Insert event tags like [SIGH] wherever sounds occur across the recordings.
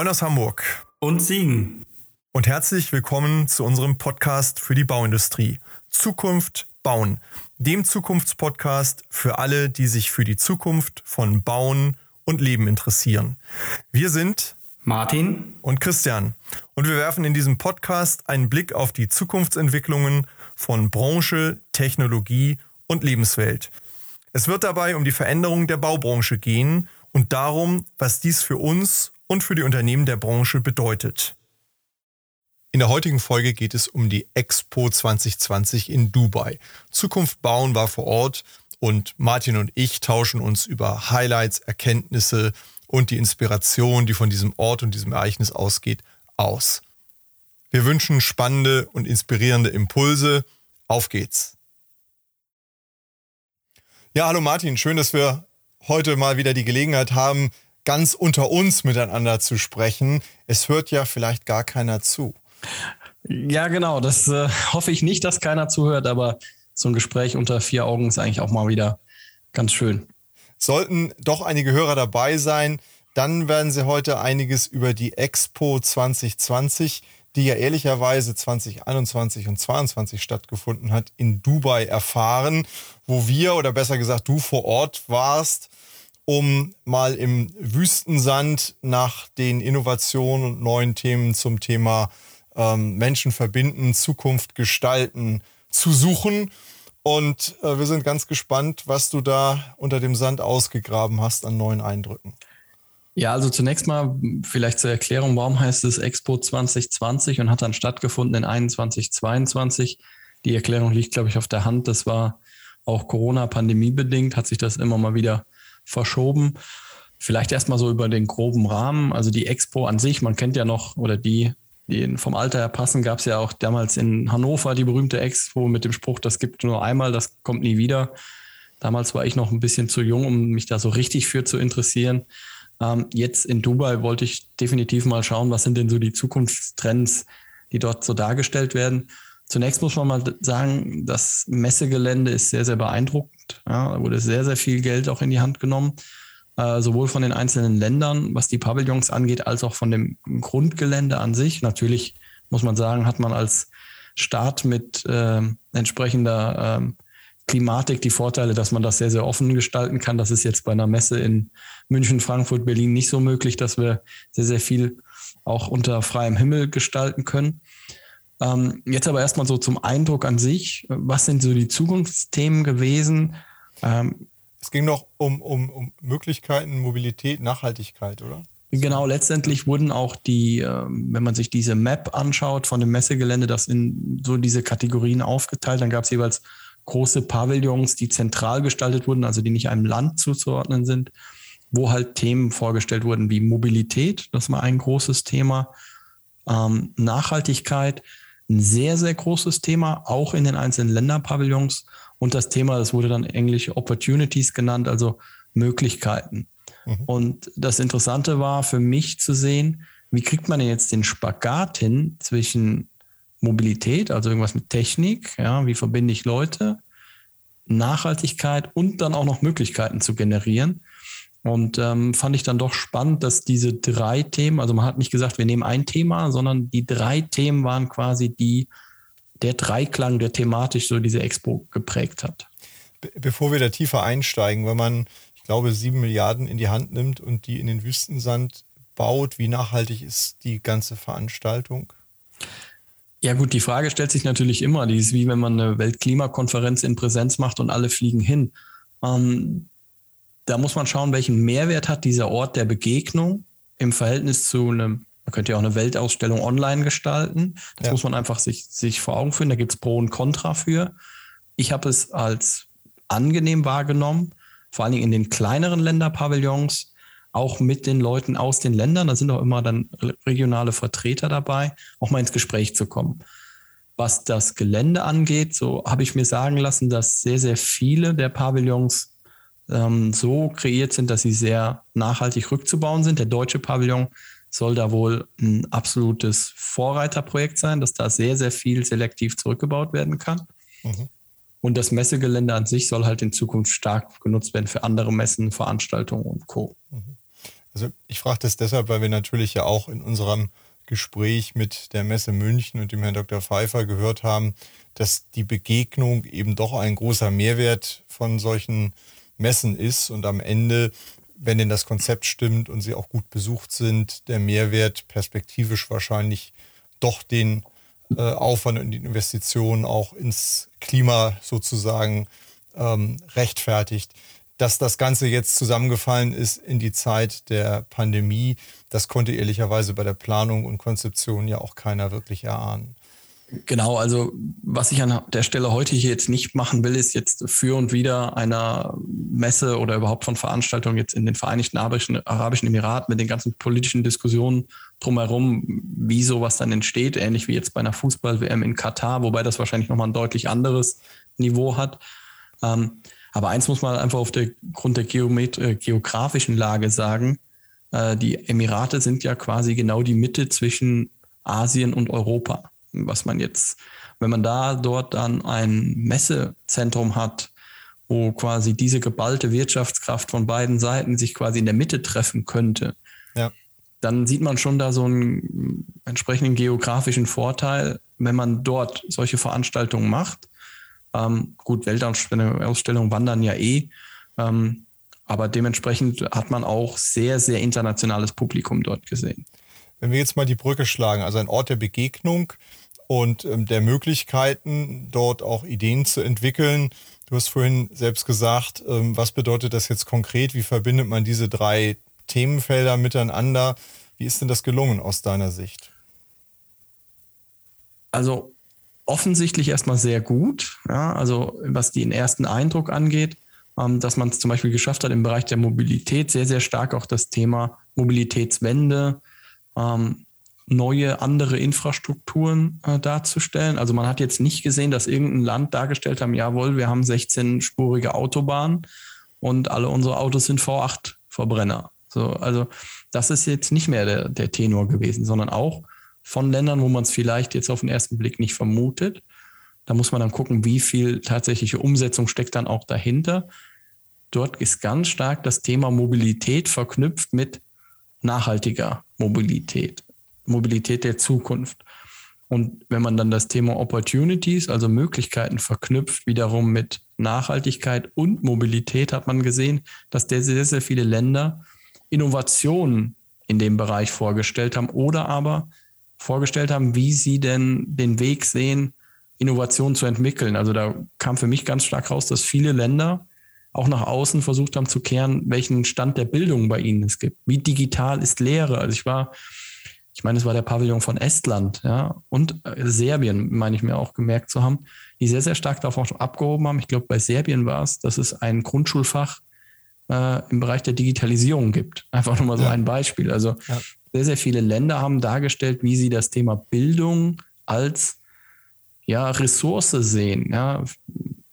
Moin aus Hamburg. Und Siegen. Und herzlich willkommen zu unserem Podcast für die Bauindustrie. Zukunft bauen. Dem Zukunftspodcast für alle, die sich für die Zukunft von Bauen und Leben interessieren. Wir sind Martin und Christian. Und wir werfen in diesem Podcast einen Blick auf die Zukunftsentwicklungen von Branche, Technologie und Lebenswelt. Es wird dabei um die Veränderung der Baubranche gehen und darum, was dies für uns und für die Unternehmen der Branche bedeutet. In der heutigen Folge geht es um die Expo 2020 in Dubai. Zukunft bauen war vor Ort und Martin und ich tauschen uns über Highlights, Erkenntnisse und die Inspiration, die von diesem Ort und diesem Ereignis ausgeht, aus. Wir wünschen spannende und inspirierende Impulse. Auf geht's! Ja, hallo Martin, schön, dass wir heute mal wieder die Gelegenheit haben, ganz unter uns miteinander zu sprechen. Es hört ja vielleicht gar keiner zu. Ja, genau. Das äh, hoffe ich nicht, dass keiner zuhört, aber so ein Gespräch unter vier Augen ist eigentlich auch mal wieder ganz schön. Sollten doch einige Hörer dabei sein, dann werden Sie heute einiges über die Expo 2020 die ja ehrlicherweise 2021 und 2022 stattgefunden hat, in Dubai erfahren, wo wir oder besser gesagt du vor Ort warst, um mal im Wüstensand nach den Innovationen und neuen Themen zum Thema ähm, Menschen verbinden, Zukunft gestalten zu suchen. Und äh, wir sind ganz gespannt, was du da unter dem Sand ausgegraben hast an neuen Eindrücken. Ja, also zunächst mal vielleicht zur Erklärung, warum heißt es Expo 2020 und hat dann stattgefunden in 21, 22. Die Erklärung liegt, glaube ich, auf der Hand. Das war auch Corona-Pandemie bedingt, hat sich das immer mal wieder verschoben. Vielleicht erstmal so über den groben Rahmen. Also die Expo an sich, man kennt ja noch, oder die, die vom Alter her passen, gab es ja auch damals in Hannover die berühmte Expo mit dem Spruch, das gibt nur einmal, das kommt nie wieder. Damals war ich noch ein bisschen zu jung, um mich da so richtig für zu interessieren. Ähm, jetzt in Dubai wollte ich definitiv mal schauen, was sind denn so die Zukunftstrends, die dort so dargestellt werden. Zunächst muss man mal sagen, das Messegelände ist sehr, sehr beeindruckend. Ja, da wurde sehr, sehr viel Geld auch in die Hand genommen, äh, sowohl von den einzelnen Ländern, was die Pavillons angeht, als auch von dem Grundgelände an sich. Natürlich muss man sagen, hat man als Staat mit äh, entsprechender äh, Klimatik die Vorteile, dass man das sehr, sehr offen gestalten kann. Das ist jetzt bei einer Messe in München, Frankfurt, Berlin nicht so möglich, dass wir sehr, sehr viel auch unter freiem Himmel gestalten können. Ähm, jetzt aber erstmal so zum Eindruck an sich. Was sind so die Zukunftsthemen gewesen? Ähm, es ging noch um, um, um Möglichkeiten, Mobilität, Nachhaltigkeit, oder? Genau, letztendlich wurden auch die, ähm, wenn man sich diese Map anschaut von dem Messegelände, das in so diese Kategorien aufgeteilt, dann gab es jeweils große Pavillons, die zentral gestaltet wurden, also die nicht einem Land zuzuordnen sind, wo halt Themen vorgestellt wurden wie Mobilität, das war ein großes Thema, ähm, Nachhaltigkeit, ein sehr, sehr großes Thema, auch in den einzelnen Länderpavillons. Und das Thema, das wurde dann englisch Opportunities genannt, also Möglichkeiten. Mhm. Und das Interessante war für mich zu sehen, wie kriegt man denn jetzt den Spagat hin zwischen Mobilität, also irgendwas mit Technik, ja, wie verbinde ich Leute, Nachhaltigkeit und dann auch noch Möglichkeiten zu generieren. Und ähm, fand ich dann doch spannend, dass diese drei Themen, also man hat nicht gesagt, wir nehmen ein Thema, sondern die drei Themen waren quasi die, der Dreiklang, der thematisch so diese Expo geprägt hat. Bevor wir da tiefer einsteigen, wenn man, ich glaube, sieben Milliarden in die Hand nimmt und die in den Wüstensand baut, wie nachhaltig ist die ganze Veranstaltung? Ja gut, die Frage stellt sich natürlich immer. Die ist wie wenn man eine Weltklimakonferenz in Präsenz macht und alle fliegen hin. Ähm, da muss man schauen, welchen Mehrwert hat dieser Ort der Begegnung im Verhältnis zu einem, man könnte ja auch eine Weltausstellung online gestalten. Das ja. muss man einfach sich, sich vor Augen führen. Da gibt es Pro und Contra für. Ich habe es als angenehm wahrgenommen, vor allen Dingen in den kleineren Länderpavillons, auch mit den Leuten aus den Ländern, da sind auch immer dann regionale Vertreter dabei, auch mal ins Gespräch zu kommen. Was das Gelände angeht, so habe ich mir sagen lassen, dass sehr, sehr viele der Pavillons ähm, so kreiert sind, dass sie sehr nachhaltig rückzubauen sind. Der deutsche Pavillon soll da wohl ein absolutes Vorreiterprojekt sein, dass da sehr, sehr viel selektiv zurückgebaut werden kann. Mhm. Und das Messegelände an sich soll halt in Zukunft stark genutzt werden für andere Messen, Veranstaltungen und Co. Mhm. Also ich frage das deshalb, weil wir natürlich ja auch in unserem Gespräch mit der Messe München und dem Herrn Dr. Pfeiffer gehört haben, dass die Begegnung eben doch ein großer Mehrwert von solchen Messen ist und am Ende, wenn denn das Konzept stimmt und sie auch gut besucht sind, der Mehrwert perspektivisch wahrscheinlich doch den äh, Aufwand und die Investitionen auch ins Klima sozusagen ähm, rechtfertigt. Dass das Ganze jetzt zusammengefallen ist in die Zeit der Pandemie, das konnte ehrlicherweise bei der Planung und Konzeption ja auch keiner wirklich erahnen. Genau, also was ich an der Stelle heute hier jetzt nicht machen will, ist jetzt für und wieder einer Messe oder überhaupt von Veranstaltungen jetzt in den Vereinigten Arabischen, Arabischen Emiraten mit den ganzen politischen Diskussionen drumherum, wie sowas dann entsteht, ähnlich wie jetzt bei einer Fußball-WM in Katar, wobei das wahrscheinlich nochmal ein deutlich anderes Niveau hat. Ähm, aber eins muss man einfach auf der Grund der äh, geografischen Lage sagen. Äh, die Emirate sind ja quasi genau die Mitte zwischen Asien und Europa. Was man jetzt, wenn man da dort dann ein Messezentrum hat, wo quasi diese geballte Wirtschaftskraft von beiden Seiten sich quasi in der Mitte treffen könnte, ja. dann sieht man schon da so einen entsprechenden geografischen Vorteil, wenn man dort solche Veranstaltungen macht. Ähm, gut, Weltausstellungen wandern ja eh. Ähm, aber dementsprechend hat man auch sehr, sehr internationales Publikum dort gesehen. Wenn wir jetzt mal die Brücke schlagen, also ein Ort der Begegnung und ähm, der Möglichkeiten, dort auch Ideen zu entwickeln. Du hast vorhin selbst gesagt, ähm, was bedeutet das jetzt konkret? Wie verbindet man diese drei Themenfelder miteinander? Wie ist denn das gelungen aus deiner Sicht? Also offensichtlich erstmal sehr gut. Ja, also was den ersten Eindruck angeht, ähm, dass man es zum Beispiel geschafft hat, im Bereich der Mobilität sehr, sehr stark auch das Thema Mobilitätswende, ähm, neue, andere Infrastrukturen äh, darzustellen. Also man hat jetzt nicht gesehen, dass irgendein Land dargestellt haben, jawohl, wir haben 16-spurige Autobahnen und alle unsere Autos sind V8-Verbrenner. So, also das ist jetzt nicht mehr der, der Tenor gewesen, sondern auch von Ländern, wo man es vielleicht jetzt auf den ersten Blick nicht vermutet. Da muss man dann gucken, wie viel tatsächliche Umsetzung steckt dann auch dahinter. Dort ist ganz stark das Thema Mobilität verknüpft mit nachhaltiger Mobilität, Mobilität der Zukunft. Und wenn man dann das Thema Opportunities, also Möglichkeiten verknüpft, wiederum mit Nachhaltigkeit und Mobilität, hat man gesehen, dass sehr, sehr viele Länder Innovationen in dem Bereich vorgestellt haben oder aber vorgestellt haben, wie sie denn den Weg sehen, Innovation zu entwickeln. Also da kam für mich ganz stark raus, dass viele Länder auch nach außen versucht haben zu kehren, welchen Stand der Bildung bei ihnen es gibt. Wie digital ist Lehre? Also ich war, ich meine, es war der Pavillon von Estland, ja, und äh, Serbien, meine ich mir auch gemerkt zu haben, die sehr, sehr stark davon abgehoben haben. Ich glaube, bei Serbien war es, dass es ein Grundschulfach äh, im Bereich der Digitalisierung gibt. Einfach nur mal so ja. ein Beispiel. Also ja sehr, sehr viele Länder haben dargestellt, wie sie das Thema Bildung als ja, Ressource sehen. Ja.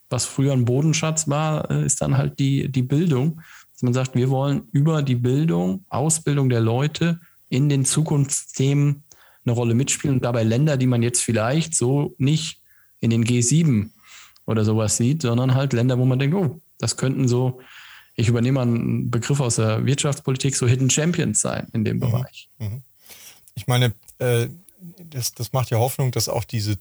Was früher ein Bodenschatz war, äh, ist dann halt die, die Bildung. Dass man sagt, wir wollen über die Bildung, Ausbildung der Leute in den Zukunftsthemen eine Rolle mitspielen und dabei Länder, die man jetzt vielleicht so nicht in den G7 oder sowas sieht, sondern halt Länder, wo man denkt, oh, das könnten so ich übernehme einen Begriff aus der Wirtschaftspolitik, so Hidden Champions sein in dem mhm. Bereich. Mhm. Ich meine, äh, das, das macht ja Hoffnung, dass auch diese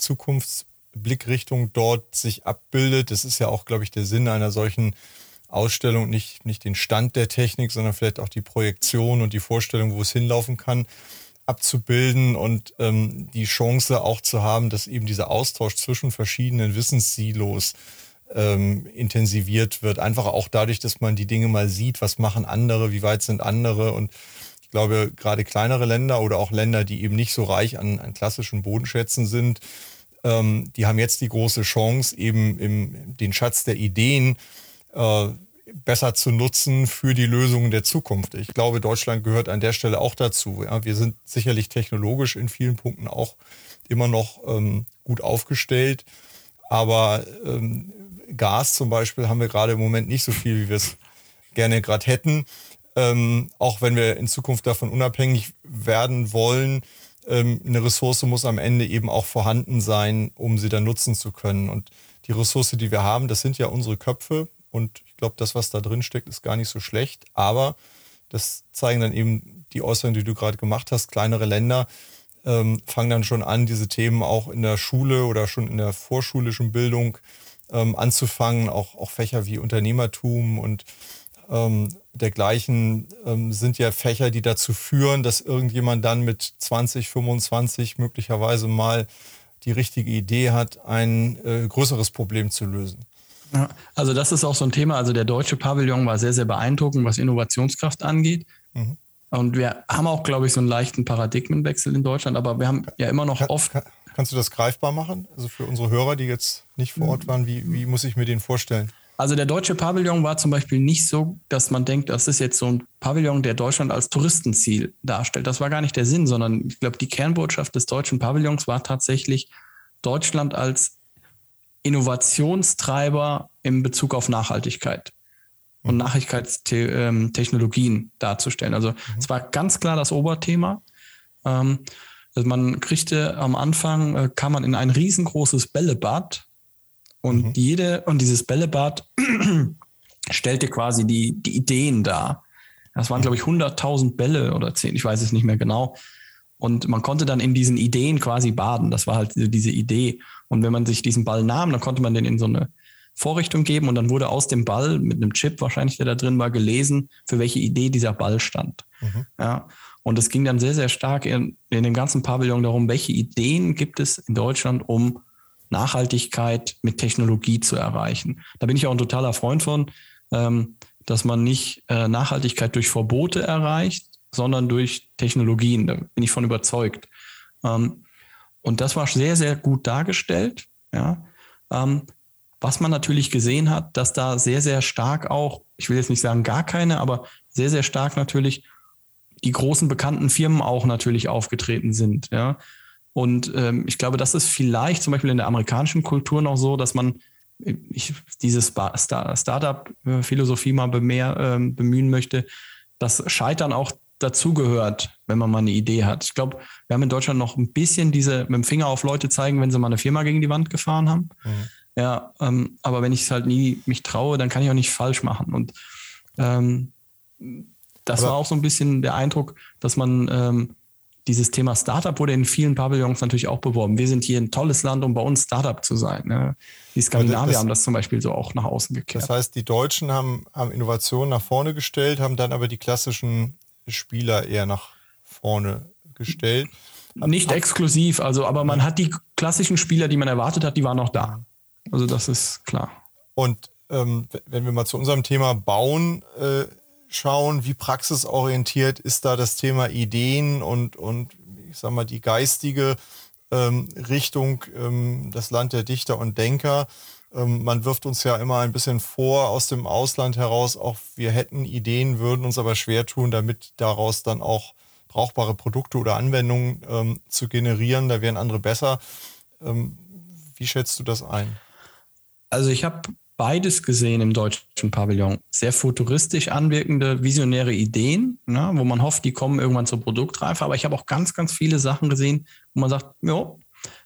Zukunftsblickrichtung dort sich abbildet. Das ist ja auch, glaube ich, der Sinn einer solchen Ausstellung, nicht, nicht den Stand der Technik, sondern vielleicht auch die Projektion und die Vorstellung, wo es hinlaufen kann, abzubilden und ähm, die Chance auch zu haben, dass eben dieser Austausch zwischen verschiedenen Wissenssilos ähm, intensiviert wird. Einfach auch dadurch, dass man die Dinge mal sieht, was machen andere, wie weit sind andere. Und ich glaube, gerade kleinere Länder oder auch Länder, die eben nicht so reich an, an klassischen Bodenschätzen sind, ähm, die haben jetzt die große Chance, eben im, den Schatz der Ideen äh, besser zu nutzen für die Lösungen der Zukunft. Ich glaube, Deutschland gehört an der Stelle auch dazu. Ja, wir sind sicherlich technologisch in vielen Punkten auch immer noch ähm, gut aufgestellt. Aber ähm, Gas zum Beispiel haben wir gerade im Moment nicht so viel, wie wir es gerne gerade hätten. Ähm, auch wenn wir in Zukunft davon unabhängig werden wollen, ähm, eine Ressource muss am Ende eben auch vorhanden sein, um sie dann nutzen zu können. Und die Ressource, die wir haben, das sind ja unsere Köpfe. Und ich glaube, das, was da drin steckt, ist gar nicht so schlecht. Aber das zeigen dann eben die Äußerungen, die du gerade gemacht hast. Kleinere Länder ähm, fangen dann schon an, diese Themen auch in der Schule oder schon in der vorschulischen Bildung ähm, anzufangen. Auch, auch Fächer wie Unternehmertum und ähm, dergleichen ähm, sind ja Fächer, die dazu führen, dass irgendjemand dann mit 20, 25 möglicherweise mal die richtige Idee hat, ein äh, größeres Problem zu lösen. Ja, also das ist auch so ein Thema. Also der deutsche Pavillon war sehr, sehr beeindruckend, was Innovationskraft angeht. Mhm. Und wir haben auch, glaube ich, so einen leichten Paradigmenwechsel in Deutschland, aber wir haben ja immer noch kann, oft. Kann, kannst du das greifbar machen? Also für unsere Hörer, die jetzt nicht vor Ort waren, wie, wie muss ich mir den vorstellen? Also der deutsche Pavillon war zum Beispiel nicht so, dass man denkt, das ist jetzt so ein Pavillon, der Deutschland als Touristenziel darstellt. Das war gar nicht der Sinn, sondern ich glaube, die Kernbotschaft des deutschen Pavillons war tatsächlich Deutschland als Innovationstreiber in Bezug auf Nachhaltigkeit und mhm. Nachhaltigkeitstechnologien darzustellen. Also mhm. es war ganz klar das Oberthema. Ähm, also man kriegte am Anfang, äh, kam man in ein riesengroßes Bällebad und mhm. jede, und dieses Bällebad [CLEARS THROAT] stellte quasi die, die Ideen dar. Das waren, glaube ich, 100.000 Bälle oder 10, ich weiß es nicht mehr genau. Und man konnte dann in diesen Ideen quasi baden. Das war halt diese Idee. Und wenn man sich diesen Ball nahm, dann konnte man den in so eine Vorrichtung geben und dann wurde aus dem Ball mit einem Chip wahrscheinlich, der da drin war, gelesen, für welche Idee dieser Ball stand. Mhm. Ja. Und es ging dann sehr, sehr stark in, in dem ganzen Pavillon darum, welche Ideen gibt es in Deutschland, um Nachhaltigkeit mit Technologie zu erreichen. Da bin ich auch ein totaler Freund von, ähm, dass man nicht äh, Nachhaltigkeit durch Verbote erreicht, sondern durch Technologien. Da bin ich von überzeugt. Ähm, und das war sehr, sehr gut dargestellt. Ja. Ähm, was man natürlich gesehen hat, dass da sehr, sehr stark auch, ich will jetzt nicht sagen gar keine, aber sehr, sehr stark natürlich die großen bekannten Firmen auch natürlich aufgetreten sind. Ja. Und ähm, ich glaube, das ist vielleicht zum Beispiel in der amerikanischen Kultur noch so, dass man ich, diese Startup-Philosophie mal bemehr, äh, bemühen möchte, dass Scheitern auch dazugehört, wenn man mal eine Idee hat. Ich glaube, wir haben in Deutschland noch ein bisschen diese mit dem Finger auf Leute zeigen, wenn sie mal eine Firma gegen die Wand gefahren haben. Mhm. Ja, ähm, aber wenn ich es halt nie mich traue, dann kann ich auch nicht falsch machen. Und ähm, das aber war auch so ein bisschen der Eindruck, dass man ähm, dieses Thema Startup wurde in vielen Pavillons natürlich auch beworben. Wir sind hier ein tolles Land, um bei uns Startup zu sein. Ne? Die Skandinavier das, haben das zum Beispiel so auch nach außen gekehrt. Das heißt, die Deutschen haben, haben Innovationen nach vorne gestellt, haben dann aber die klassischen Spieler eher nach vorne gestellt. Nicht exklusiv, also, aber man hat die klassischen Spieler, die man erwartet hat, die waren noch da. Also das ist klar. Und ähm, wenn wir mal zu unserem Thema Bauen äh, schauen, wie praxisorientiert ist da das Thema Ideen und, und ich sag mal, die geistige ähm, Richtung, ähm, das Land der Dichter und Denker. Ähm, man wirft uns ja immer ein bisschen vor aus dem Ausland heraus, auch wir hätten Ideen, würden uns aber schwer tun, damit daraus dann auch brauchbare Produkte oder Anwendungen ähm, zu generieren. Da wären andere besser. Ähm, wie schätzt du das ein? Also ich habe beides gesehen im deutschen Pavillon. Sehr futuristisch anwirkende, visionäre Ideen, ne, wo man hofft, die kommen irgendwann zur Produktreife. Aber ich habe auch ganz, ganz viele Sachen gesehen, wo man sagt, ja,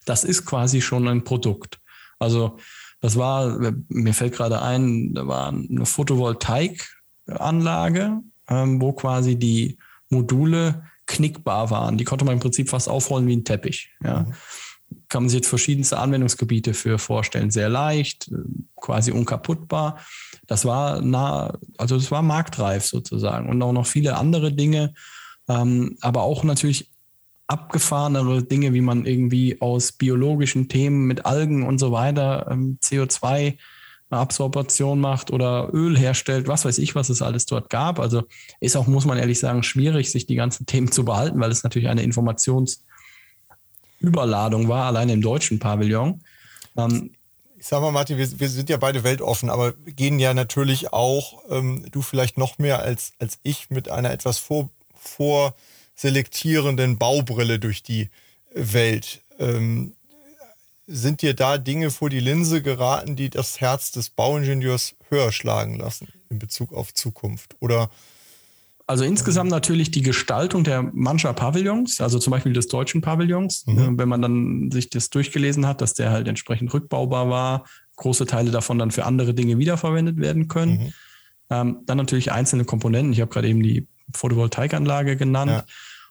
das ist quasi schon ein Produkt. Also das war, mir fällt gerade ein, da war eine Photovoltaikanlage, ähm, wo quasi die Module knickbar waren. Die konnte man im Prinzip fast aufrollen wie ein Teppich. Ja. Mhm kann man sich jetzt verschiedenste Anwendungsgebiete für vorstellen. Sehr leicht, quasi unkaputtbar. Das war nah, also das war marktreif sozusagen und auch noch viele andere Dinge, ähm, aber auch natürlich abgefahrenere Dinge, wie man irgendwie aus biologischen Themen mit Algen und so weiter ähm, CO2 Absorption macht oder Öl herstellt, was weiß ich, was es alles dort gab. Also ist auch, muss man ehrlich sagen, schwierig, sich die ganzen Themen zu behalten, weil es natürlich eine Informations- Überladung war, allein im deutschen Pavillon. Ähm, ich sag mal, Martin, wir, wir, sind ja beide weltoffen, aber gehen ja natürlich auch, ähm, du vielleicht noch mehr als, als ich, mit einer etwas vor, vorselektierenden Baubrille durch die Welt. Ähm, sind dir da Dinge vor die Linse geraten, die das Herz des Bauingenieurs höher schlagen lassen in Bezug auf Zukunft? Oder also insgesamt natürlich die Gestaltung der mancher Pavillons, also zum Beispiel des deutschen Pavillons, mhm. Ne, wenn man dann sich das durchgelesen hat, dass der halt entsprechend rückbaubar war, große Teile davon dann für andere Dinge wiederverwendet werden können. Mhm. Ähm, dann natürlich einzelne Komponenten. Ich habe gerade eben die Photovoltaikanlage genannt. Ja.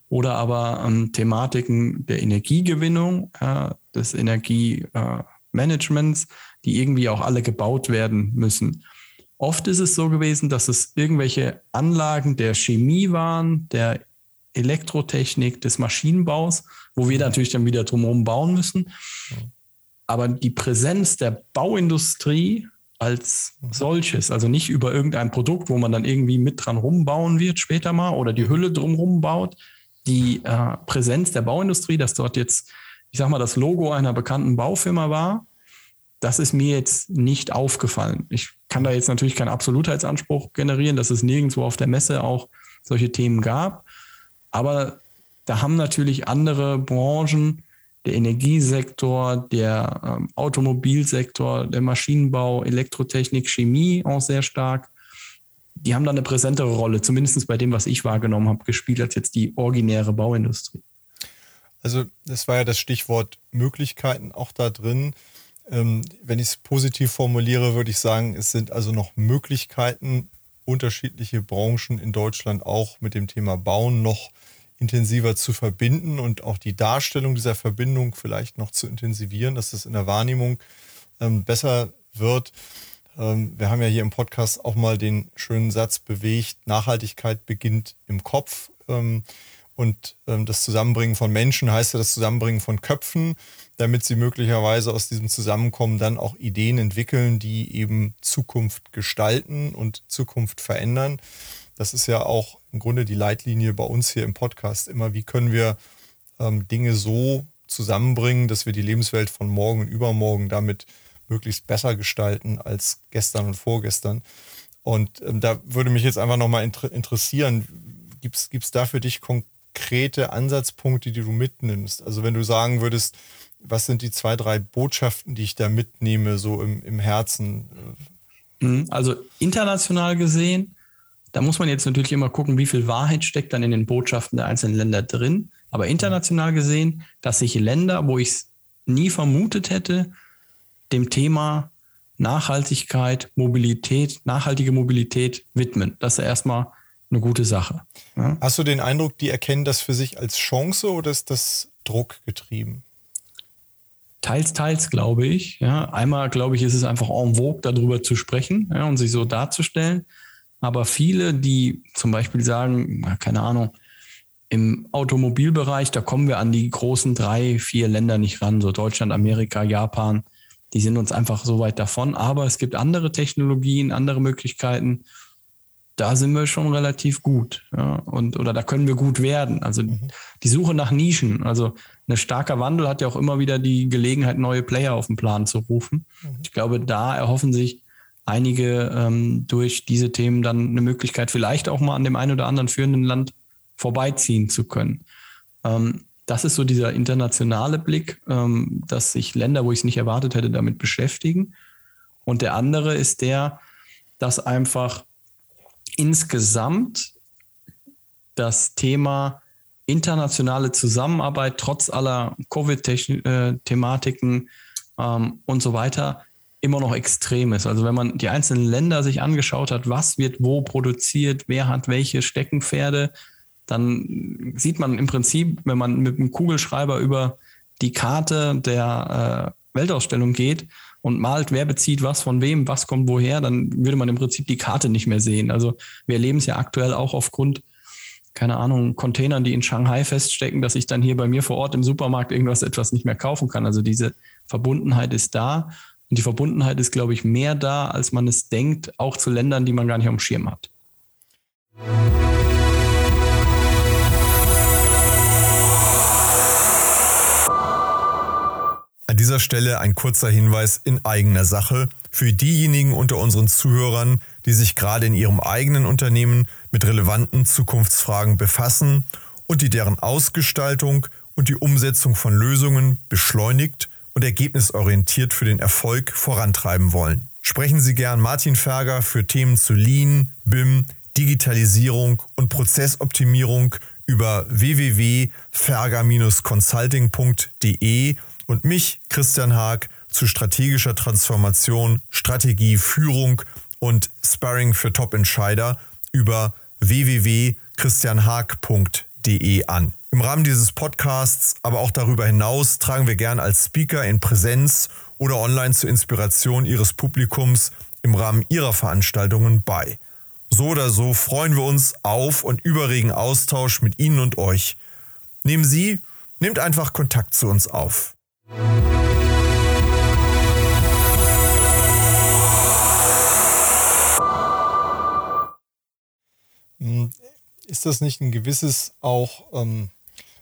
Oder aber ähm, Thematiken der Energiegewinnung, äh, des Energiemanagements, die irgendwie auch alle gebaut werden müssen. Oft ist es so gewesen, dass es irgendwelche Anlagen der Chemie waren, der Elektrotechnik, des Maschinenbaus, wo wir natürlich dann wieder drumherum bauen müssen. Aber die Präsenz der Bauindustrie als solches, also nicht über irgendein Produkt, wo man dann irgendwie mit dran rumbauen wird später mal oder die Hülle drumherum baut, die äh, Präsenz der Bauindustrie, dass dort jetzt, ich sag mal, das Logo einer bekannten Baufirma war, das ist mir jetzt nicht aufgefallen. Ich kann da jetzt natürlich keinen Absolutheitsanspruch generieren, dass es nirgendwo auf der Messe auch solche Themen gab. Aber da haben natürlich andere Branchen, der Energiesektor, der ähm, Automobilsektor, der Maschinenbau, Elektrotechnik, Chemie auch sehr stark. Die haben da eine präsentere Rolle, zumindest bei dem, was ich wahrgenommen habe, gespielt als jetzt die originäre Bauindustrie. Also das war ja das Stichwort Möglichkeiten auch da drin. Ähm, wenn ich es positiv formuliere, würde ich sagen, es sind also noch Möglichkeiten, unterschiedliche Branchen in Deutschland auch mit dem Thema Bauen noch intensiver zu verbinden und auch die Darstellung dieser Verbindung vielleicht noch zu intensivieren, dass es in der Wahrnehmung ähm, besser wird. Ähm, wir haben ja hier im Podcast auch mal den schönen Satz bewegt, Nachhaltigkeit beginnt im Kopf. Und ähm, das Zusammenbringen von Menschen heißt ja das Zusammenbringen von Köpfen, damit sie möglicherweise aus diesem Zusammenkommen dann auch Ideen entwickeln, die eben Zukunft gestalten und Zukunft verändern. Das ist ja auch im Grunde die Leitlinie bei uns hier im Podcast immer, wie können wir ähm, Dinge so zusammenbringen, dass wir die Lebenswelt von morgen und übermorgen damit möglichst besser gestalten als gestern und vorgestern. Und ähm, da würde mich jetzt einfach nochmal inter interessieren, gibt es da für dich konkret konkrete Ansatzpunkte, die du mitnimmst? Also wenn du sagen würdest, was sind die zwei, drei Botschaften, die ich da mitnehme, so im, im Herzen? Mhm. Also international gesehen, da muss man jetzt natürlich immer gucken, wie viel Wahrheit steckt dann in den Botschaften der einzelnen Länder drin. Aber international gesehen, dass sich Länder, wo ich es nie vermutet hätte, dem Thema Nachhaltigkeit, Mobilität, nachhaltige Mobilität widmen. Das ist erstmal eine gute Sache. Ja? Hast du den Eindruck, die erkennen das für sich als Chance oder ist das Druck getrieben? Teils, teils, glaube ich. Ja, einmal, glaube ich, ist es einfach en vogue, darüber zu sprechen ja, und sich so darzustellen. Aber viele, die zum Beispiel sagen, keine Ahnung, im Automobilbereich, da kommen wir an die großen drei, vier Länder nicht ran, so Deutschland, Amerika, Japan, die sind uns einfach so weit davon. Aber es gibt andere Technologien, andere Möglichkeiten da sind wir schon relativ gut. Ja, und, oder da können wir gut werden. Also mhm. die Suche nach Nischen. Also ein starker Wandel hat ja auch immer wieder die Gelegenheit, neue Player auf den Plan zu rufen. Mhm. Ich glaube, da erhoffen sich einige ähm, durch diese Themen dann eine Möglichkeit, vielleicht auch mal an dem einen oder anderen führenden Land vorbeiziehen zu können. Ähm, das ist so dieser internationale Blick, ähm, dass sich Länder, wo ich es nicht erwartet hätte, damit beschäftigen. Und der andere ist der, dass einfach insgesamt das Thema internationale Zusammenarbeit trotz aller Covid-Thematiken ähm, und so weiter immer noch extrem ist. Also wenn man die einzelnen Länder sich angeschaut hat, was wird wo produziert, wer hat welche Steckenpferde, dann sieht man im Prinzip, wenn man mit einem Kugelschreiber über die Karte der äh, Weltausstellung geht, und malt, wer bezieht was von wem, was kommt woher, dann würde man im Prinzip die Karte nicht mehr sehen. Also wir erleben es ja aktuell auch aufgrund, keine Ahnung, Containern, die in Shanghai feststecken, dass ich dann hier bei mir vor Ort im Supermarkt irgendwas etwas nicht mehr kaufen kann. Also diese Verbundenheit ist da. Und die Verbundenheit ist, glaube ich, mehr da, als man es denkt, auch zu Ländern, die man gar nicht am Schirm hat. Dieser Stelle ein kurzer Hinweis in eigener Sache für diejenigen unter unseren Zuhörern, die sich gerade in ihrem eigenen Unternehmen mit relevanten Zukunftsfragen befassen und die deren Ausgestaltung und die Umsetzung von Lösungen beschleunigt und ergebnisorientiert für den Erfolg vorantreiben wollen. Sprechen Sie gern Martin Ferger für Themen zu Lean, BIM, Digitalisierung und Prozessoptimierung über www.ferger-consulting.de und mich, Christian Haag, zu strategischer Transformation, Strategie, Führung und Sparring für Top-Entscheider über www christianhaag.de an. Im Rahmen dieses Podcasts, aber auch darüber hinaus, tragen wir gern als Speaker in Präsenz oder online zur Inspiration Ihres Publikums im Rahmen Ihrer Veranstaltungen bei. So oder so freuen wir uns auf und über regen Austausch mit Ihnen und euch. Nehmen Sie, nehmt einfach Kontakt zu uns auf. Hm, ist das nicht ein gewisses auch ähm,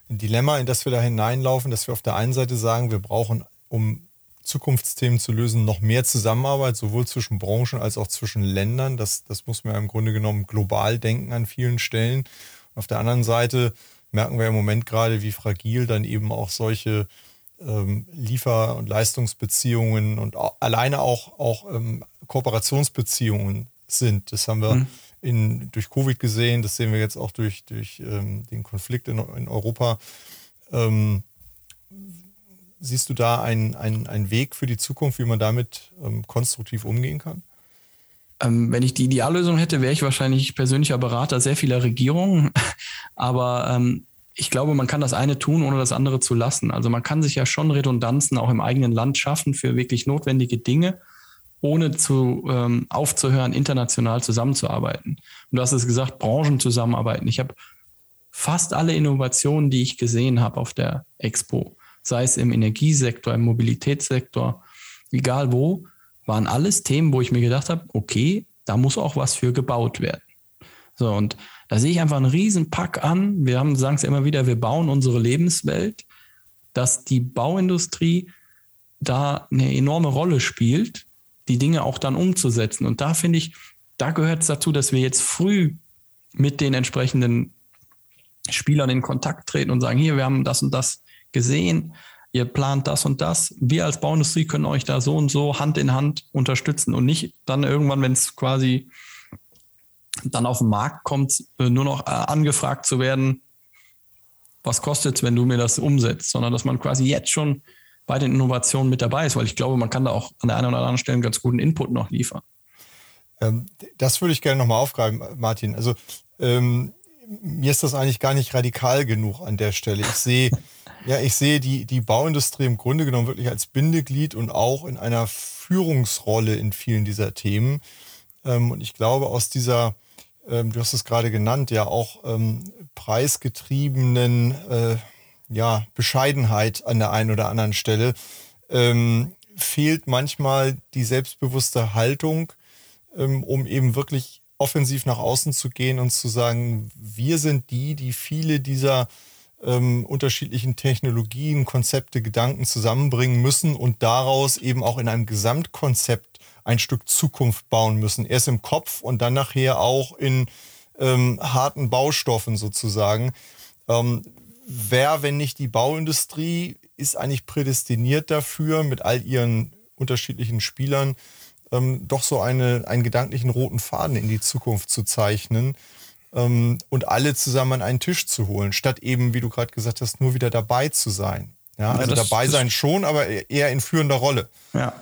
ein Dilemma, in das wir da hineinlaufen, dass wir auf der einen Seite sagen, wir brauchen, um Zukunftsthemen zu lösen, noch mehr Zusammenarbeit, sowohl zwischen Branchen als auch zwischen Ländern. Das, das muss man ja im Grunde genommen global denken an vielen Stellen. auf der anderen Seite merken wir im Moment gerade, wie fragil dann eben auch solche ähm, Liefer- und Leistungsbeziehungen und auch, alleine auch, auch ähm, Kooperationsbeziehungen sind. Das haben wir mhm. in, durch Covid gesehen, das sehen wir jetzt auch durch, durch ähm, den Konflikt in, in Europa. Ähm, siehst du da einen, einen, Weg für die Zukunft, wie man damit ähm, konstruktiv umgehen kann? Ähm, wenn ich die Ideallösung hätte, wäre ich wahrscheinlich persönlicher Berater sehr vieler Regierungen. [LAUGHS] Aber ähm, ich glaube, man kann das eine tun, ohne das andere zu lassen. Also man kann sich ja schon Redundanzen auch im eigenen Land schaffen für wirklich notwendige Dinge, ohne zu ähm, aufzuhören, international zusammenzuarbeiten. Und du hast es gesagt, Branchen zusammenarbeiten. Ich habe fast alle Innovationen, die ich gesehen habe auf der Expo, sei es im Energiesektor, im Mobilitätssektor, egal wo, waren alles Themen, wo ich mir gedacht habe, okay, da muss auch was für gebaut werden. So, und da sehe ich einfach einen riesen Pack an. Wir haben, sagen es immer wieder, wir bauen unsere Lebenswelt, dass die Bauindustrie da eine enorme Rolle spielt, die Dinge auch dann umzusetzen. Und da finde ich, da gehört es dazu, dass wir jetzt früh mit den entsprechenden Spielern in Kontakt treten und sagen, hier, wir haben das und das gesehen, ihr plant das und das. Wir als Bauindustrie können euch da so und so Hand in Hand unterstützen und nicht dann irgendwann, wenn es quasi dann auf den Markt kommt, äh, nur noch äh, angefragt zu werden, was kostet es, wenn du mir das umsetzt, sondern dass man quasi jetzt schon bei den Innovationen mit dabei ist, weil ich glaube, man kann da auch an der einen oder anderen Stelle einen ganz guten Input noch liefern. Ähm, das würde ich gerne nochmal aufgreifen, Martin. Also ähm, mir ist das eigentlich gar nicht radikal genug an der Stelle. Ich sehe, [LAUGHS] ja, ich sehe die, die Bauindustrie im Grunde genommen wirklich als Bindeglied und auch in einer Führungsrolle in vielen dieser Themen. Ähm, und ich glaube, aus dieser, ähm, du hast es gerade genannt, ja auch ähm, preisgetriebenen äh, ja, Bescheidenheit an der einen oder anderen Stelle, ähm, fehlt manchmal die selbstbewusste Haltung, ähm, um eben wirklich offensiv nach außen zu gehen und zu sagen, wir sind die, die viele dieser ähm, unterschiedlichen Technologien, Konzepte, Gedanken zusammenbringen müssen und daraus eben auch in einem Gesamtkonzept ein Stück Zukunft bauen müssen. Erst im Kopf und dann nachher auch in ähm, harten Baustoffen sozusagen. Ähm, wer, wenn nicht die Bauindustrie, ist eigentlich prädestiniert dafür, mit all ihren unterschiedlichen Spielern ähm, doch so eine, einen gedanklichen roten Faden in die Zukunft zu zeichnen ähm, und alle zusammen an einen Tisch zu holen, statt eben, wie du gerade gesagt hast, nur wieder dabei zu sein. Ja, also ja, das, dabei sein schon, aber eher in führender Rolle. Ja.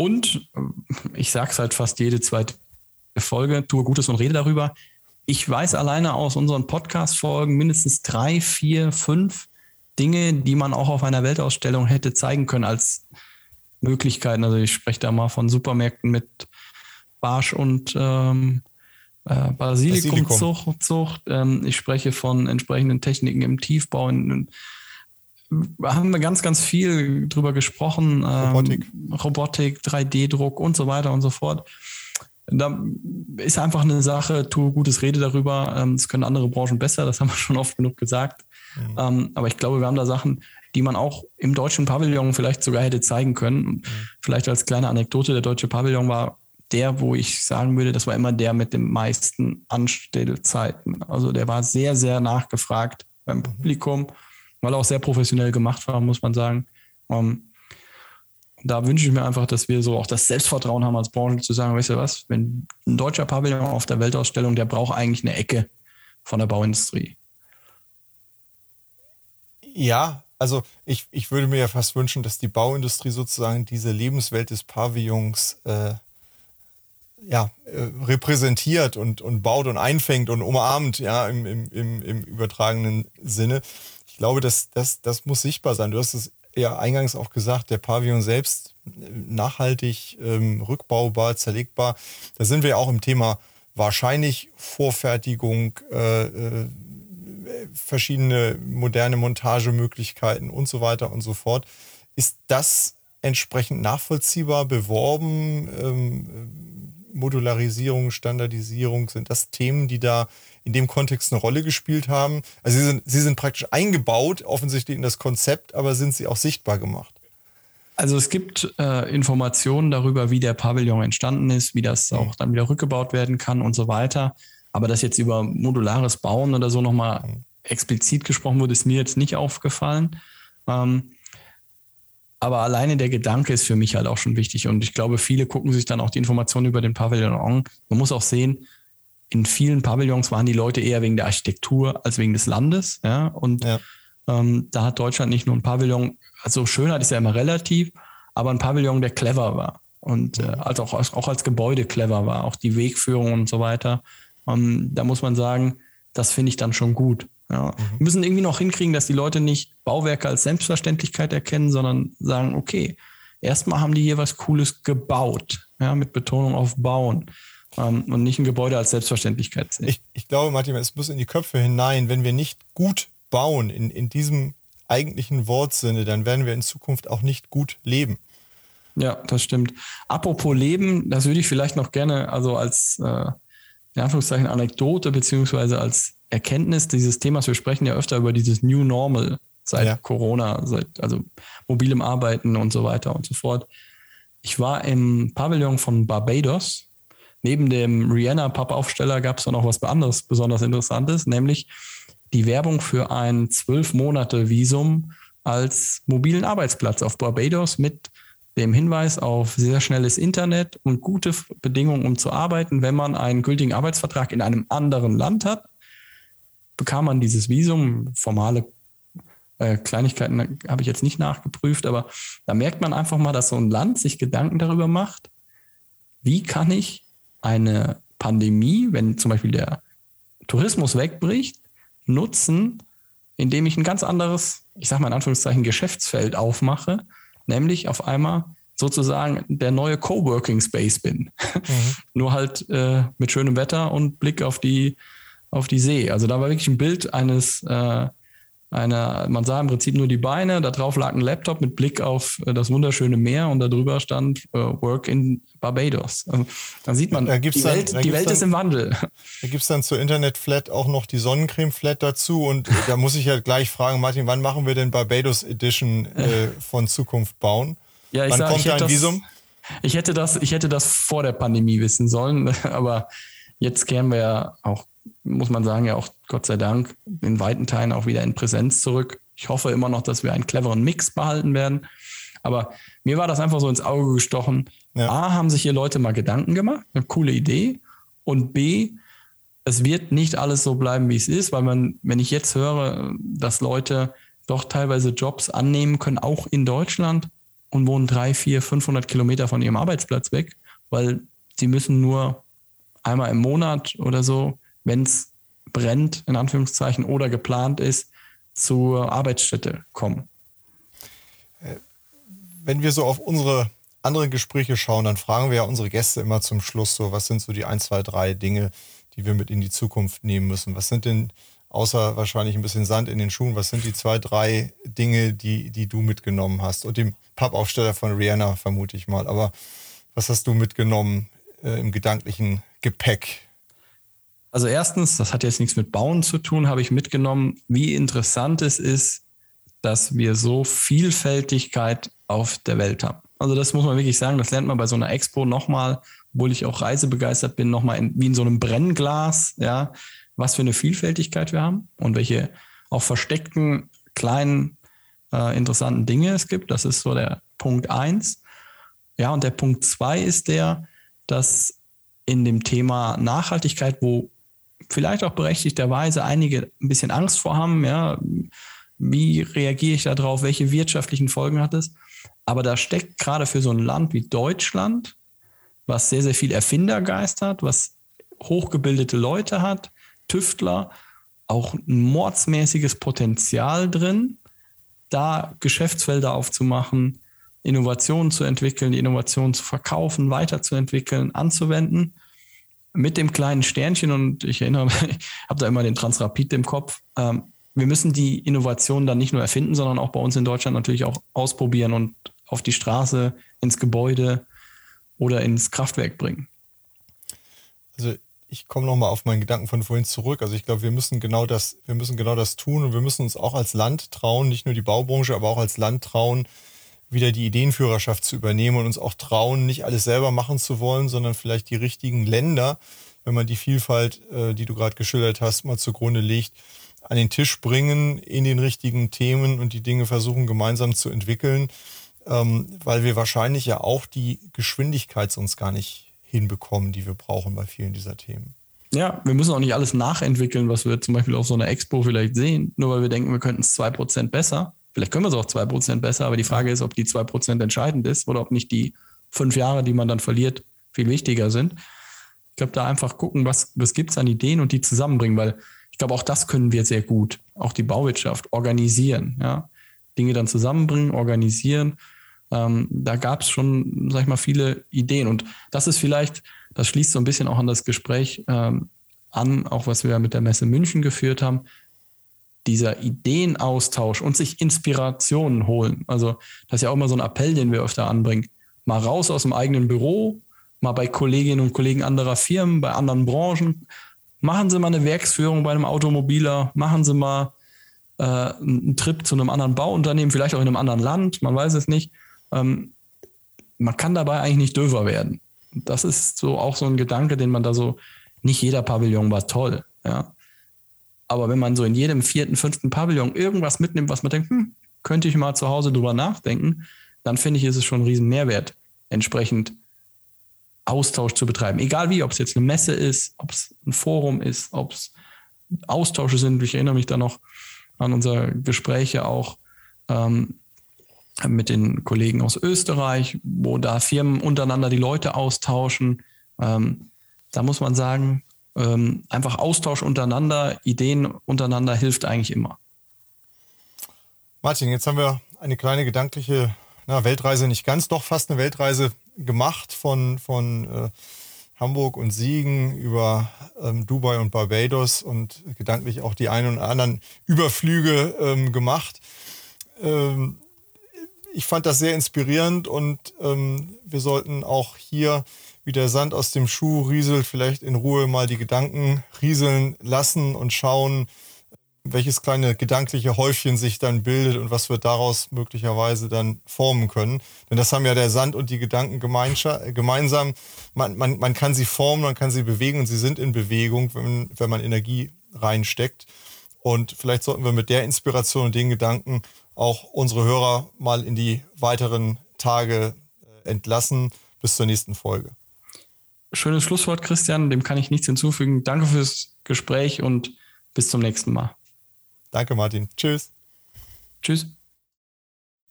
Und ich sage es halt fast jede zweite Folge, tue Gutes und rede darüber. Ich weiß alleine aus unseren Podcast-Folgen mindestens drei, vier, fünf Dinge, die man auch auf einer Weltausstellung hätte zeigen können als Möglichkeiten. Also ich spreche da mal von Supermärkten mit Barsch und ähm, äh, Basilikumzucht. Basilikum. Ähm, ich spreche von entsprechenden Techniken im Tiefbau. In, in, wir haben ganz, ganz viel drüber gesprochen. Ähm, Robotik. Robotik, 3D-Druck und so weiter und so fort. Da ist einfach eine Sache, tu gutes Rede darüber. Ähm, das können andere Branchen besser, das haben wir [LAUGHS] schon oft genug gesagt. Mhm. Ähm, aber ich glaube, wir haben da Sachen, die man auch im deutschen Pavillon vielleicht sogar hätte zeigen können. Mhm. Vielleicht als kleine Anekdote, der deutsche Pavillon war der, wo ich sagen würde, das war immer der mit den meisten Anstellzeiten. Also der war sehr, sehr nachgefragt beim mhm. Weil auch sehr professionell gemacht war, muss man sagen. Um, ähm, da wünsche ich mir einfach, dass wir so auch das Selbstvertrauen haben als Branche zu sagen, weißt du was, wenn ein deutscher Pavillon auf der Weltausstellung, der braucht eigentlich eine Ecke von der Bauindustrie. Ja, also ich, ich würde mir ja fast wünschen, dass die Bauindustrie sozusagen diese Lebenswelt des Pavillons äh, ja, äh, repräsentiert und, und baut und einfängt und umarmt, ja, im, im, im, im übertragenen Sinne. Ich glaube, das, das, das muss sichtbar sein. Du hast es ja eingangs auch gesagt, der Pavillon selbst äh, nachhaltig, ähm, rückbaubar, zerlegbar. Da sind wir auch im Thema wahrscheinlich Vorfertigung, äh, äh, verschiedene moderne Montagemöglichkeiten und so weiter und so fort. Ist das entsprechend nachvollziehbar beworben? Ähm, Modularisierung, Standardisierung, sind das Themen, die da in dem Kontext eine Rolle gespielt haben? Also sie sind, sie sind praktisch eingebaut, offensichtlich in das Konzept, aber sind sie auch sichtbar gemacht? Also es gibt äh, Informationen darüber, wie der Pavillon entstanden ist, wie das auch dann wieder rückgebaut werden kann und so weiter. Aber dass jetzt über modulares Bauen oder so nochmal explizit gesprochen wurde, ist mir jetzt nicht aufgefallen. Ähm, aber alleine der Gedanke ist für mich halt auch schon wichtig. Und ich glaube, viele gucken sich dann auch die Informationen über den Pavillon an. Man muss auch sehen, in vielen Pavillons waren die Leute eher wegen der Architektur als wegen des Landes. Ja? Und ja. Ähm, da hat Deutschland nicht nur ein Pavillon, also Schönheit ist ja immer relativ, aber ein Pavillon, der clever war. Und äh, also auch, auch als Gebäude clever war, auch die Wegführung und so weiter. Ähm, da muss man sagen, das finde ich dann schon gut. Ja. Mhm. Wir müssen irgendwie noch hinkriegen, dass die Leute nicht Bauwerke als Selbstverständlichkeit erkennen, sondern sagen, okay, erstmal haben die hier was Cooles gebaut, ja, mit Betonung auf Bauen ähm, und nicht ein Gebäude als Selbstverständlichkeit sehen. Ich, ich glaube, Martin, es muss in die Köpfe hinein, wenn wir nicht gut bauen in, in diesem eigentlichen Wortsinne, dann werden wir in Zukunft auch nicht gut leben. Ja, das stimmt. Apropos Leben, das würde ich vielleicht noch gerne, also als äh, in Anführungszeichen Anekdote beziehungsweise als Erkenntnis dieses Themas, wir sprechen ja öfter über dieses New Normal seit ja. Corona, seit also mobilem Arbeiten und so weiter und so fort. Ich war im Pavillon von Barbados. Neben dem Rihanna-Pappaufsteller gab es da noch was anderes besonders Interessantes, nämlich die Werbung für ein zwölf Monate Visum als mobilen Arbeitsplatz auf Barbados mit dem Hinweis auf sehr schnelles Internet und gute Bedingungen, um zu arbeiten. Wenn man einen gültigen Arbeitsvertrag in einem anderen Land hat, bekam man dieses Visum. Formale äh, Kleinigkeiten habe ich jetzt nicht nachgeprüft, aber da merkt man einfach mal, dass so ein Land sich Gedanken darüber macht, wie kann ich eine Pandemie, wenn zum Beispiel der Tourismus wegbricht, nutzen, indem ich ein ganz anderes, ich sage mal in Anführungszeichen, Geschäftsfeld aufmache, nämlich auf einmal sozusagen der neue Coworking Space bin. Mhm. [LAUGHS] Nur halt äh, mit schönem Wetter und Blick auf die, auf die See. Also da war wirklich ein Bild eines äh, einer, man sah im Prinzip nur die Beine, da drauf lag ein Laptop mit Blick auf äh, das wunderschöne Meer und darüber stand äh, Work in Barbados. Also, da sieht man, da die dann, Welt, die Welt dann, ist im Wandel. Da gibt es dann zur Internet-Flat auch noch die Sonnencreme-Flat dazu und da muss ich ja gleich fragen, Martin, wann machen wir denn Barbados Edition äh, [LAUGHS] von Zukunft bauen? Ja, ich wann sag, kommt ich ein Visum? ich hätte, das, ich hätte das vor der Pandemie wissen sollen, [LAUGHS] aber jetzt kämen wir ja auch muss man sagen, ja auch Gott sei Dank in weiten Teilen auch wieder in Präsenz zurück. Ich hoffe immer noch, dass wir einen cleveren Mix behalten werden. Aber mir war das einfach so ins Auge gestochen. Ja. A, haben sich hier Leute mal Gedanken gemacht, eine coole Idee. Und B, es wird nicht alles so bleiben, wie es ist, weil man, wenn ich jetzt höre, dass Leute doch teilweise Jobs annehmen können, auch in Deutschland und wohnen drei, vier, 500 Kilometer von ihrem Arbeitsplatz weg, weil sie müssen nur einmal im Monat oder so wenn es brennt, in Anführungszeichen, oder geplant ist, zur Arbeitsstätte kommen. Äh, wenn wir so auf unsere anderen Gespräche schauen, dann fragen wir ja unsere Gäste immer zum Schluss so, was sind so die ein, zwei, drei Dinge, die wir mit in die Zukunft nehmen müssen? Was sind denn, außer wahrscheinlich ein bisschen Sand in den Schuhen, was sind die zwei, drei Dinge, die, die du mitgenommen hast? Und dem Pappaufsteller von Rihanna vermute ich mal. Aber was hast du mitgenommen äh, im gedanklichen Gepäck also erstens, das hat jetzt nichts mit Bauen zu tun, habe ich mitgenommen, wie interessant es ist, dass wir so Vielfältigkeit auf der Welt haben. Also das muss man wirklich sagen, das lernt man bei so einer Expo nochmal, obwohl ich auch reisebegeistert bin, nochmal wie in so einem Brennglas, ja, was für eine Vielfältigkeit wir haben und welche auch versteckten kleinen äh, interessanten Dinge es gibt. Das ist so der Punkt eins. Ja, und der Punkt zwei ist der, dass in dem Thema Nachhaltigkeit, wo vielleicht auch berechtigterweise einige ein bisschen Angst vor haben, ja, wie reagiere ich darauf, welche wirtschaftlichen Folgen hat es? Aber da steckt gerade für so ein Land wie Deutschland was sehr, sehr viel Erfindergeist hat, was hochgebildete Leute hat, Tüftler, auch ein mordsmäßiges Potenzial drin, da Geschäftsfelder aufzumachen, Innovationen zu entwickeln, die Innovationen zu verkaufen, weiterzuentwickeln, anzuwenden. Mit dem kleinen Sternchen, und ich erinnere mich, [LAUGHS] ich habe da immer den Transrapid im Kopf, ähm, wir müssen die Innovationen dann nicht nur erfinden, sondern auch bei uns in Deutschland natürlich auch ausprobieren und auf die Straße, ins Gebäude oder ins Kraftwerk bringen. Also ich komme nochmal auf meinen Gedanken von vorhin zurück. Also ich glaube, wir müssen genau das, wir müssen genau das tun und wir müssen uns auch als Land trauen, nicht nur die Baubranche, aber auch als Land trauen, wieder die Ideenführerschaft zu übernehmen und uns auch trauen, nicht alles selber machen zu wollen, sondern vielleicht die richtigen Länder, wenn man die Vielfalt, äh, die du gerade geschildert hast, mal zugrunde legt, an den Tisch bringen in den richtigen Themen und die Dinge versuchen gemeinsam zu entwickeln, ähm, weil wir wahrscheinlich ja auch die Geschwindigkeit sonst gar nicht hinbekommen, die wir brauchen bei vielen dieser Themen. Ja, wir müssen auch nicht alles nachentwickeln, was wir zum Beispiel auf so einer Expo vielleicht sehen, nur weil wir denken, wir könnten es 2% besser. Vielleicht können wir es auch 2% besser, aber die Frage ist, ob die 2% entscheidend ist oder ob nicht die fünf Jahre, die man dann verliert, viel wichtiger sind. Ich glaube, da einfach gucken, was, was gibt es an Ideen und die zusammenbringen, weil ich glaube, auch das können wir sehr gut, auch die Bauwirtschaft, organisieren. Ja? Dinge dann zusammenbringen, organisieren. Ähm, da gab es schon, sag ich mal, viele Ideen. Und das ist vielleicht, das schließt so ein bisschen auch an das Gespräch ähm, an, auch was wir mit der Messe München geführt haben. Dieser Ideenaustausch und sich Inspirationen holen. Also, das ist ja auch immer so ein Appell, den wir öfter anbringen. Mal raus aus dem eigenen Büro, mal bei Kolleginnen und Kollegen anderer Firmen, bei anderen Branchen. Machen Sie mal eine Werksführung bei einem Automobiler, machen Sie mal äh, einen Trip zu einem anderen Bauunternehmen, vielleicht auch in einem anderen Land, man weiß es nicht. Ähm, man kann dabei eigentlich nicht döver werden. Das ist so auch so ein Gedanke, den man da so, nicht jeder Pavillon war toll, ja. Aber wenn man so in jedem vierten, fünften Pavillon irgendwas mitnimmt, was man denkt, hm, könnte ich mal zu Hause drüber nachdenken, dann finde ich, ist es schon ein riesen Mehrwert, entsprechend Austausch zu betreiben. Egal wie, ob es jetzt eine Messe ist, ob es ein Forum ist, ob es Austausche sind. Ich erinnere mich da noch an unsere Gespräche auch ähm, mit den Kollegen aus Österreich, wo da Firmen untereinander die Leute austauschen. Ähm, da muss man sagen, ähm, einfach Austausch untereinander, Ideen untereinander hilft eigentlich immer. Martin, jetzt haben wir eine kleine gedankliche na, Weltreise, nicht ganz, doch fast eine Weltreise gemacht von, von äh, Hamburg und Siegen über ähm, Dubai und Barbados und gedanklich auch die einen und anderen Überflüge ähm, gemacht. Ähm, ich fand das sehr inspirierend und ähm, wir sollten auch hier, wie der Sand aus dem Schuh rieselt, vielleicht in Ruhe mal die Gedanken rieseln lassen und schauen, welches kleine gedankliche Häufchen sich dann bildet und was wir daraus möglicherweise dann formen können. Denn das haben ja der Sand und die Gedanken gemeinsam. Man, man, man kann sie formen, man kann sie bewegen und sie sind in Bewegung, wenn, wenn man Energie reinsteckt. Und vielleicht sollten wir mit der Inspiration und den Gedanken auch unsere Hörer mal in die weiteren Tage äh, entlassen. Bis zur nächsten Folge. Schönes Schlusswort, Christian. Dem kann ich nichts hinzufügen. Danke fürs Gespräch und bis zum nächsten Mal. Danke, Martin. Tschüss. Tschüss.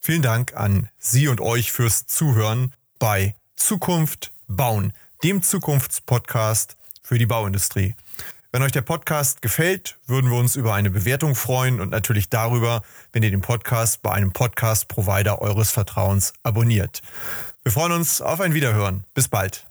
Vielen Dank an Sie und euch fürs Zuhören bei Zukunft bauen, dem Zukunftspodcast für die Bauindustrie. Wenn euch der Podcast gefällt, würden wir uns über eine Bewertung freuen und natürlich darüber, wenn ihr den Podcast bei einem Podcast-Provider eures Vertrauens abonniert. Wir freuen uns auf ein Wiederhören. Bis bald.